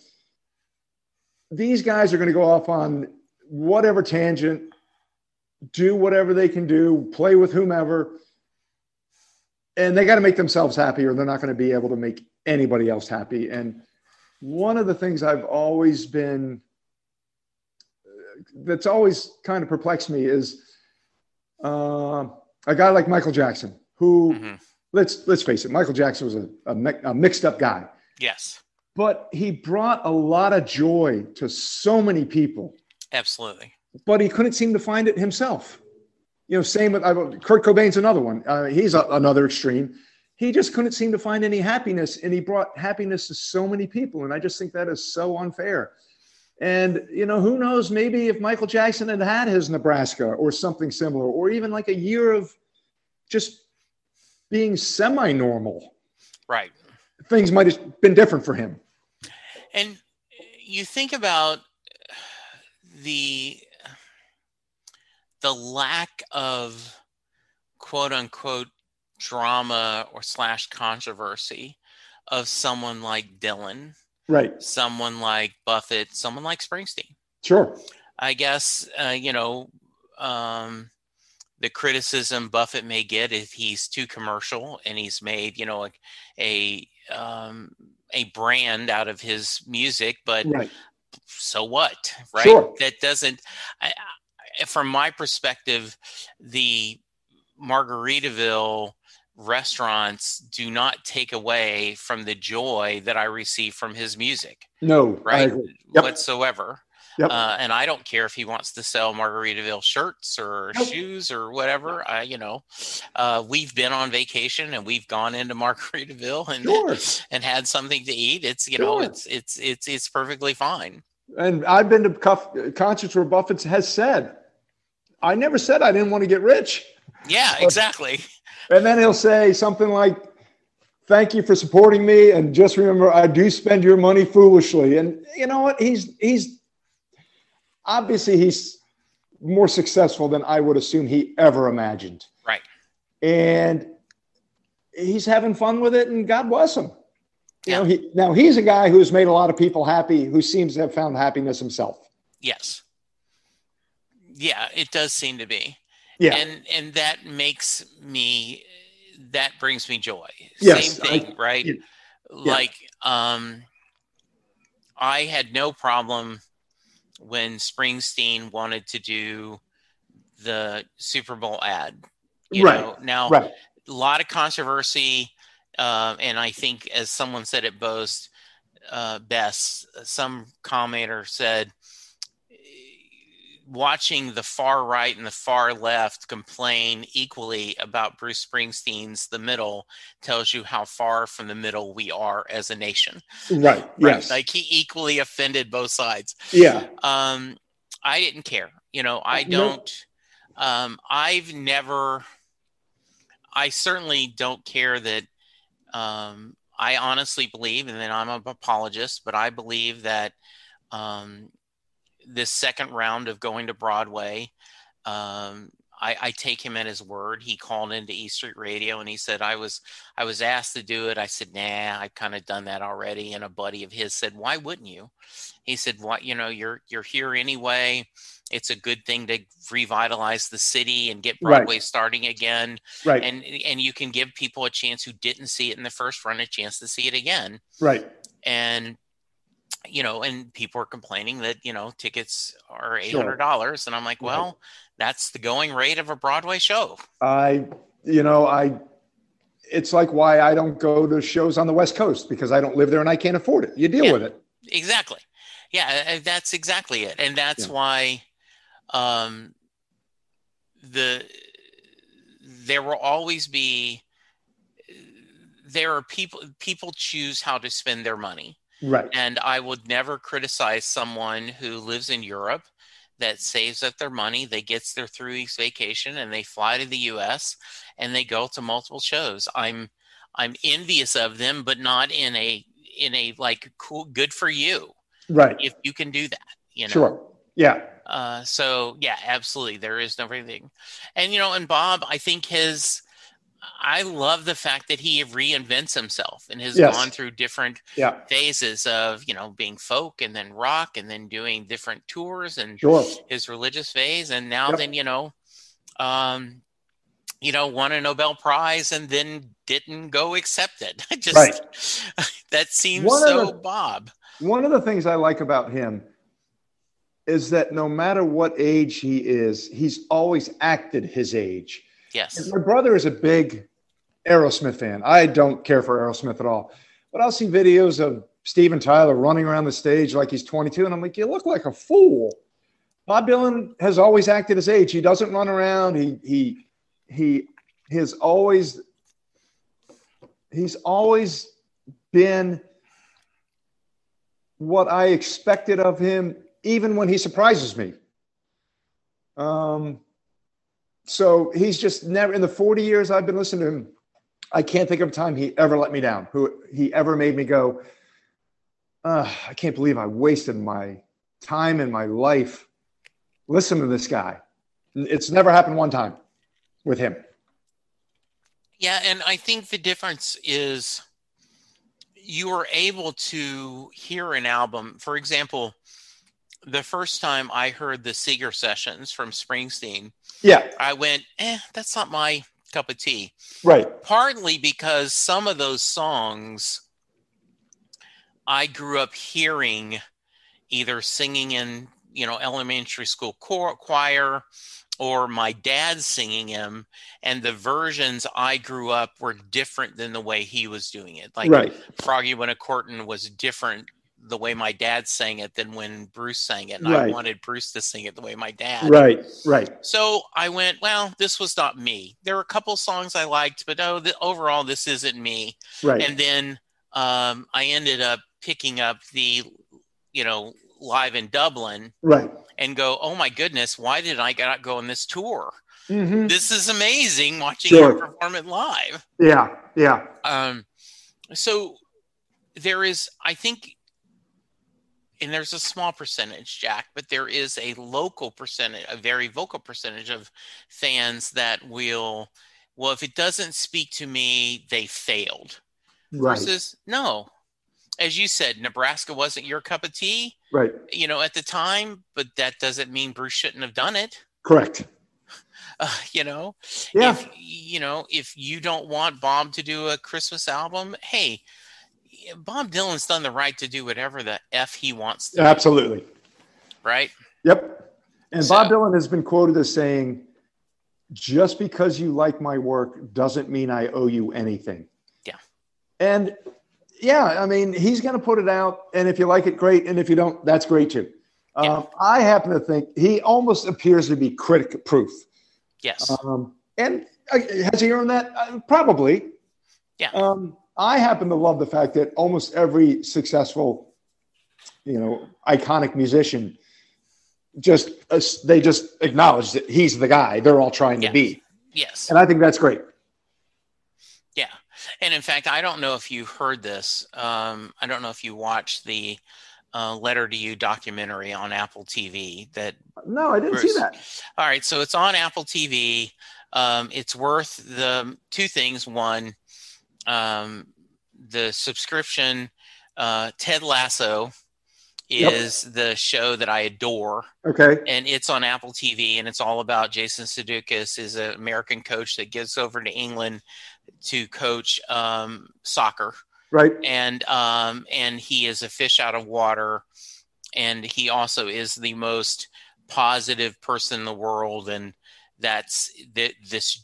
these guys are going to go off on whatever tangent, do whatever they can do, play with whomever, and they got to make themselves happy or they're not going to be able to make anybody else happy. And one of the things I've always been that's always kind of perplexed me is uh, a guy like Michael Jackson, who Mhm. let's let's face it, Michael Jackson was a, a, a mixed up guy, yes but he brought a lot of joy to so many people. absolutely But he couldn't seem to find it himself. You know, same with Kurt Cobain's another one. Uh, he's a, another extreme. He just couldn't seem to find any happiness, and he brought happiness to so many people. And I just think that is so unfair. And you know, who knows? Maybe if Michael Jackson had had his Nebraska or something similar, or even like a year of just being semi-normal, right things might have been different for him. and you think about the the lack of quote unquote drama or slash controversy of someone like Dylan, Right. someone like Buffett, someone like Springsteen. Sure. I guess uh, you know um, the criticism Buffett may get if he's too commercial and he's made you know like a um, a brand out of his music, but Right. so what, right? Sure. That doesn't. I, from my perspective, the Margaritaville restaurants do not take away from the joy that I receive from his music, No, right? Yep. Whatsoever. Yep. Uh, and I don't care if he wants to sell Margaritaville shirts or Nope. shoes or whatever. I, you know, uh, we've been on vacation and we've gone into <laughs> Margaritaville and Sure. and had something to eat. It's you know, it's it's it's it's perfectly fine. And I've been to cuff, concerts where Buffett has said, I never said I didn't want to get rich. Yeah, exactly. And then he'll say something like, Thank you for supporting me. And just remember, I do spend your money foolishly. And you know what? He's, he's obviously, he's more successful than I would assume he ever imagined. Right. And he's having fun with it. And God bless him. You Yeah. know, he, now he's a guy who's made a lot of people happy, who seems to have found happiness himself. Yes. Yeah, it does seem to be. Yeah. And and that makes me that brings me joy. Yes, Same thing, right? yeah. Like um I had no problem when Springsteen wanted to do the Super Bowl ad. You Right, know, now right. a lot of controversy, um, and I think, as someone said it boast uh, best, some commenter said, watching the far right and the far left complain equally about Bruce Springsteen's The Middle tells you how far from the middle we are as a nation. Right. <laughs> Right? Yes. Like he equally offended both sides yeah. um i didn't care you know i don't um i've never i certainly don't care that um i honestly believe and then i'm an apologist but i believe that um this second round of going to broadway um I, I take him at his word. He called into East Street Radio and he said, I was I was asked to do it. I said, nah, I've kind of done that already. And a buddy of his said, Why wouldn't you? he said what you know you're you're here anyway it's a good thing to revitalize the city and get Right. broadway starting again Right. and and you can give people a chance who didn't see it in the first run a chance to see it again right. and you know and people are complaining that you know tickets are $800 and i'm like well that's the going rate of a broadway show I, you know, I, it's like why I don't go to shows on the West Coast because I don't live there and I can't afford it. You deal Yeah. with it. exactly yeah that's exactly it and that's Yeah. why um the there will always be there are people people choose how to spend their money Right. and i would never criticize someone who lives in europe that saves up their money they gets their three weeks vacation and they fly to the us and they go to multiple shows i'm i'm envious of them but not in a in a like cool good for you Right. if you can do that you know Sure. Yeah. uh so yeah absolutely there is no everything and you know and bob i think his i love the fact that he reinvents himself and has Yes. gone through different Yeah. phases of you know being folk and then rock and then doing different tours and Sure. his religious phase and now Yep. then you know um you know won a nobel prize and then didn't go accept it <laughs> just Right. <laughs> that seems One so the- bob One of the things I like about him is that no matter what age he is, he's always acted his age. yes My brother is a big Aerosmith fan. I don't care for Aerosmith at all, but I'll see videos of Steven Tyler running around the stage like he's 22, and I'm like, you look like a fool. Bob Dylan has always acted his age. He doesn't run around. He he he has always he's always been what I expected of him, even when he surprises me. Um, so he's just never in the 40 years I've been listening to him. I can't think of a time he ever let me down. Who he ever made me go, "Ugh, I can't believe I wasted my time and my life listening to this guy. It's never happened one time with him. Yeah, and I think the difference is you are able to hear an album. For example, the first time I heard the Seeger sessions from Springsteen, Yeah, I went, eh, that's not my cup of tea. right. Partly because some of those songs I grew up hearing either singing in, you know, elementary school choir or my dad singing him and the versions i grew up were different than the way he was doing it like Right. froggy when a courtin was different the way my dad sang it than when bruce sang it and i wanted bruce to sing it the way my dad Right. Right. so I went, well, this was not me. There were a couple songs I liked, but oh, the, overall, this isn't me. Right. And then um, I ended up picking up the, you know, live in Dublin right. and go, oh my goodness, why did I not go on this tour? hmm This is amazing watching Sure. you perform it live. Yeah. Yeah. Um, so there is, I think, and there's a small percentage, Jack, but there is a local percentage, a very vocal percentage of fans that will, well, if it doesn't speak to me, they failed. Right. Versus, no, as you said, Nebraska wasn't your cup of tea, Right. you know, at the time, but that doesn't mean Bruce shouldn't have done it. Correct. Uh, <laughs> you know, Yeah. if you know if you don't want bob to do a christmas album hey bob dylan's done the right to do whatever the f he wants to do, Absolutely. right Yep. And Bob Dylan has been quoted as saying, just because you like my work doesn't mean I owe you anything. Yeah. And yeah, I mean, he's going to put it out. And if you like it, great. And if you don't, that's great too. Yeah. Um, I happen to think he almost appears to be critic proof. yes Um, and uh, has he earned that? Uh, probably. Yeah. Um, I happen to love the fact that almost every successful, you know, iconic musician just uh, they just acknowledge that he's the guy they're all trying to be, yes and I think that's great. yeah and in fact i don't know if you heard this um, i don't know if you watched the uh, letter to you documentary on apple tv that No, I didn't Bruce. see that. All right, so it's on Apple TV. Um, it's worth the two things. One, um, the subscription. Uh, Ted Lasso Yep. is the show that I adore, Okay. and it's on Apple TV, and it's all about Jason Sudeikis is an American coach that gets over to England to coach um, soccer Right. and um, and he is a fish out of water, and he also is the most positive person in the world, and that's that this.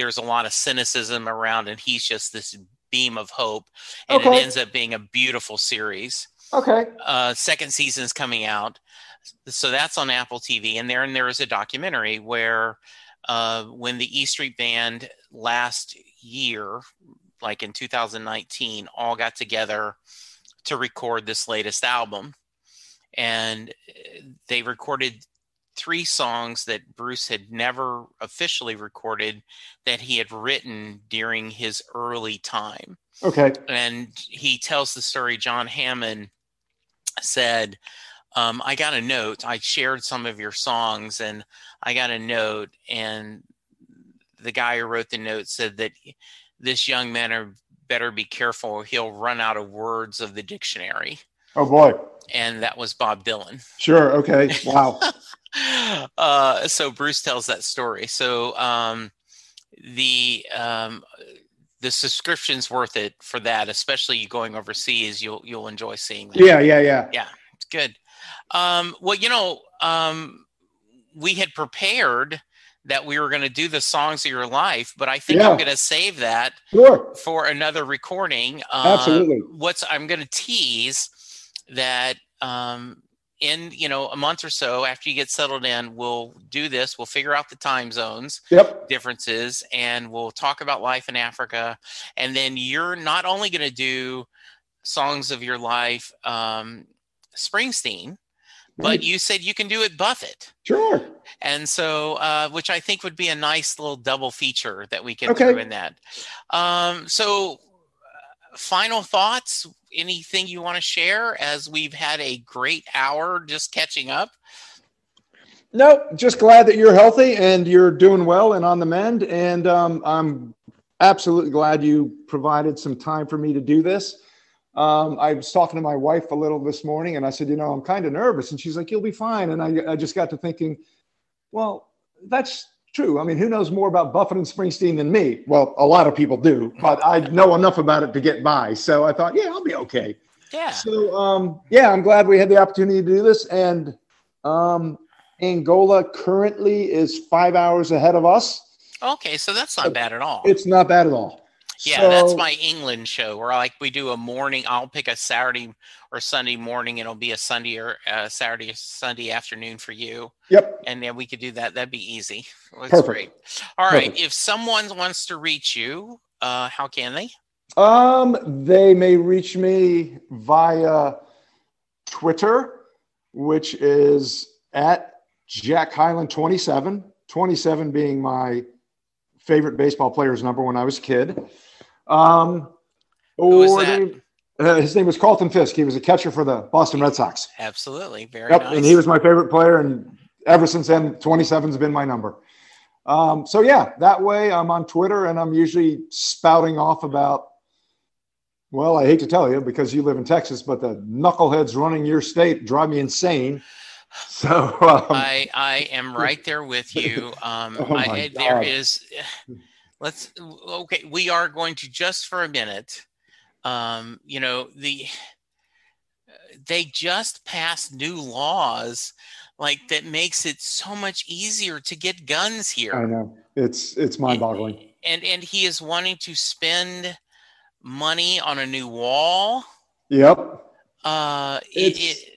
There's a lot of cynicism around, and he's just this beam of hope, and Okay. it ends up being a beautiful series. Okay. Uh, second season's coming out, so that's on Apple TV, and there and there is a documentary where uh, when the E Street Band last year, like in 2019, all got together to record this latest album, and uh, they recorded three songs that Bruce had never officially recorded that he had written during his early time Okay. and he tells the story john hammond said um, i got a note i shared some of your songs and i got a note and the guy who wrote the note said that this young man are, better be careful or he'll run out of words of the dictionary Oh boy. and that was bob dylan Sure. Okay. Wow. <laughs> <laughs> uh, so Bruce tells that story. So um, the um, the subscription's worth it for that, especially you going overseas. You'll you'll enjoy seeing that. yeah. Yeah. Yeah. Yeah. It's good. Um, well, you know, um, we had prepared that we were going to do the songs of your life, but I think I'm going to save that Sure. for another recording. Uh, Absolutely. What's I'm going to tease that um, in you know a month or so after you get settled in, we'll do this. We'll figure out the time zones Yep. differences, and we'll talk about life in Africa. And then you're not only going to do songs of your life, um, Springsteen, but you said you can do it Buffett. Sure. And so, uh, which I think would be a nice little double feature that we can Okay. throw in that. Um, so, uh, final thoughts? Anything you want to share as we've had a great hour just catching up? No, just glad that you're healthy and you're doing well and on the mend. And um, I'm absolutely glad you provided some time for me to do this. Um, I was talking to my wife a little this morning and I said, you know, I'm kind of nervous. And she's like, you'll be fine. And I, I just got to thinking, well, that's true. I mean, who knows more about Buffett and Springsteen than me? Well, a lot of people do, but I know enough about it to get by. So I thought, yeah, I'll be okay. Yeah. So um, yeah, I'm glad we had the opportunity to do this, and um, Angola currently is five hours ahead of us. Okay, so that's not bad at all. It's not bad at all. Yeah, So- that's my England show where like we do a morning. I'll pick a Saturday or Sunday morning, and it'll be a Sunday or uh, Saturday or Sunday afternoon for you, Yep. and then we could do that. That'd be easy. That's Perfect. great. All right, Perfect. if someone wants to reach you, uh, how can they? Um, they may reach me via Twitter, which is at Jack Hyland 27, 27 being my favorite baseball player's number when I was a kid. Um, or that? they- uh, his name was Carlton Fisk. He was a catcher for the Boston Red Sox. Absolutely, very Yep, nice. and he was my favorite player, and ever since then, 27's been my number. Um, so yeah, that way I'm on Twitter, and I'm usually spouting off about. Well, I hate to tell you because you live in Texas, but the knuckleheads running your state drive me insane. <sighs> So um, I I am right there with you. <laughs> Um, Oh I, there is. Let's okay. We are going to just for a minute. Um, you know the. They just passed new laws, like that makes it so much easier to get guns here. I know it's it's mind-boggling. And and he is wanting to spend money on a new wall. Yep. Uh, it it,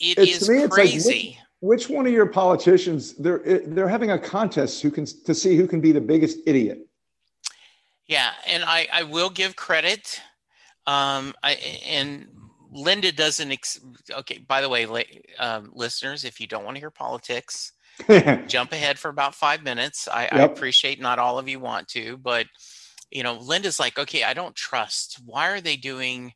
it it's- is me, it's like, crazy. Which one of your politicians? They're they're having a contest who can to see who can be the biggest idiot. Yeah, and I I will give credit. Um, I and Linda doesn't. Ex- okay, by the way, um, listeners, if you don't want to hear politics, <laughs> jump ahead for about five minutes. I, I appreciate not all of you want to, but you know, Linda's like, okay, I don't trust. Why are they doing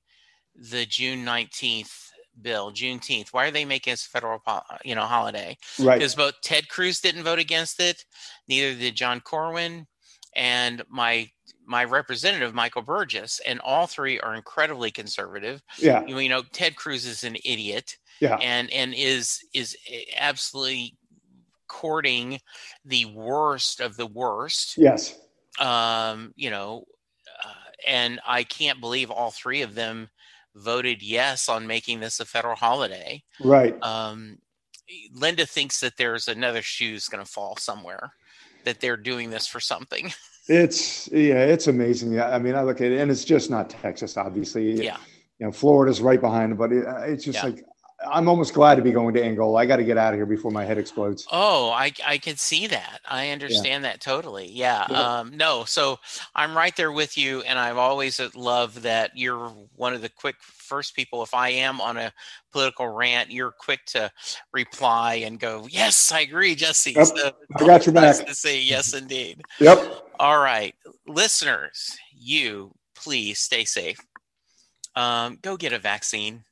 the June nineteenth bill, Juneteenth? Why are they making it a federal, you know, holiday? right. because both Ted Cruz didn't vote against it, neither did John Cornyn, and my my representative Michael Burgess, and all three are incredibly conservative. Yeah. You know, Ted Cruz is an idiot, Yeah. and and is is absolutely courting the worst of the worst. Yes. Um, you know, uh, and I can't believe all three of them voted yes on making this a federal holiday Right. um, Linda thinks that there's another shoe's going to fall somewhere, that they're doing this for something. It's yeah, it's amazing. Yeah, I mean, I look at it, and it's just not Texas, obviously. Yeah. you know, Florida's right behind, but it, it's just Yeah. like I'm almost glad to be going to Angola. I got to get out of here before my head explodes. Oh, I I can see that. I understand that totally. Yeah. Yeah. Um, no, so I'm right there with you, and I've always loved that you're one of the quick first people. If I am on a political rant, you're quick to reply and go, "Yes, I agree, Jesse." Yep, So I got your nice back. to say yes, indeed. Yep. All right, listeners, you please stay safe. Um, go get a vaccine.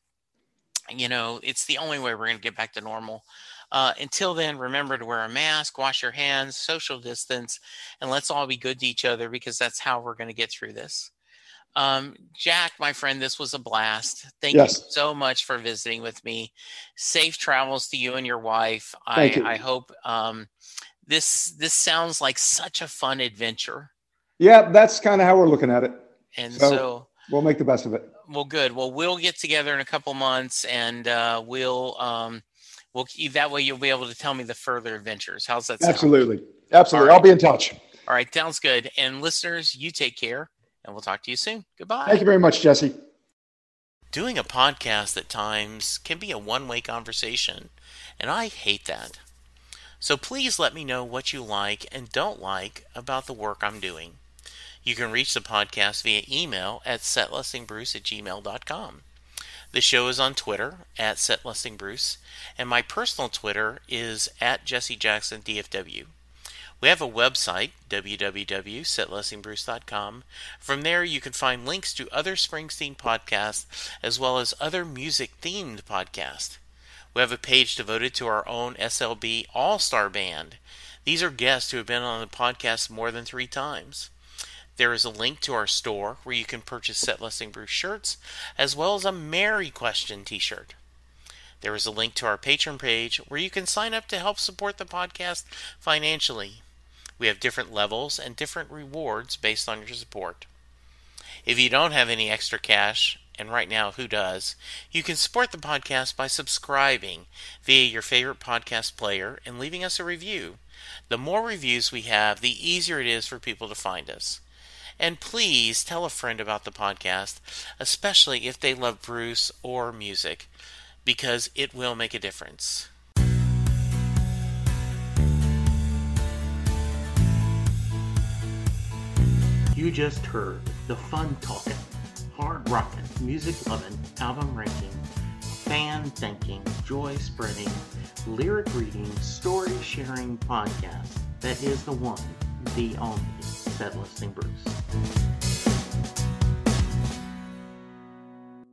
You know, it's the only way we're going to get back to normal. Uh, until then, remember to wear a mask, wash your hands, social distance, and let's all be good to each other because that's how we're going to get through this. Um, Jack, my friend, this was a blast. Thank Yes. you so much for visiting with me. Safe travels to you and your wife. Thank I, you. I hope um, this this sounds like such a fun adventure. Yeah, that's kind of how we're looking at it. And So- so, We'll make the best of it. Well, good. Well, we'll get together in a couple months, and uh, we'll um, we'll keep that way. You'll be able to tell me the further adventures. How's that sound? Absolutely. Absolutely. All I'll be in touch. All right, sounds good. And listeners, you take care, and we'll talk to you soon. Goodbye. Thank you very much, Jesse. Doing a podcast at times can be a one way conversation, and I hate that. So please let me know what you like and don't like about the work I'm doing. You can reach the podcast via email at setlustingbruce at gmail.com. The show is on Twitter at setlustingbruce, and my personal Twitter is at jessejacksondfw. We have a website, www.setlustingbruce.com. From there, you can find links to other Springsteen podcasts as well as other music themed podcasts. We have a page devoted to our own SLB All Star Band. These are guests who have been on the podcast more than three times. There is a link to our store where you can purchase Set Lusting Bruce shirts as well as a Mary Question t shirt. There is a link to our Patreon page where you can sign up to help support the podcast financially. We have different levels and different rewards based on your support. If you don't have any extra cash and right now, who does? You can support the podcast by subscribing via your favorite podcast player and leaving us a review. The more reviews we have, the easier it is for people to find us. And please tell a friend about the podcast, especially if they love Bruce or music, because it will make a difference. You just heard the fun talking, hard rocking, music loving, album ranking, fan thinking, joy spreading, lyric reading, story sharing podcast that is the one, the only, Set Lusting Bruce.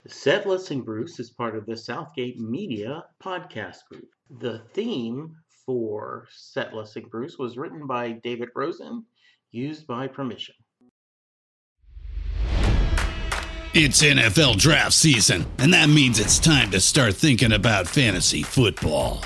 Set Lusting Bruce is part of the Southgate Media podcast group. The theme for Set Lusting Bruce was written by David Rosen, used by permission. It's NFL draft season, and that means it's time to start thinking about fantasy football.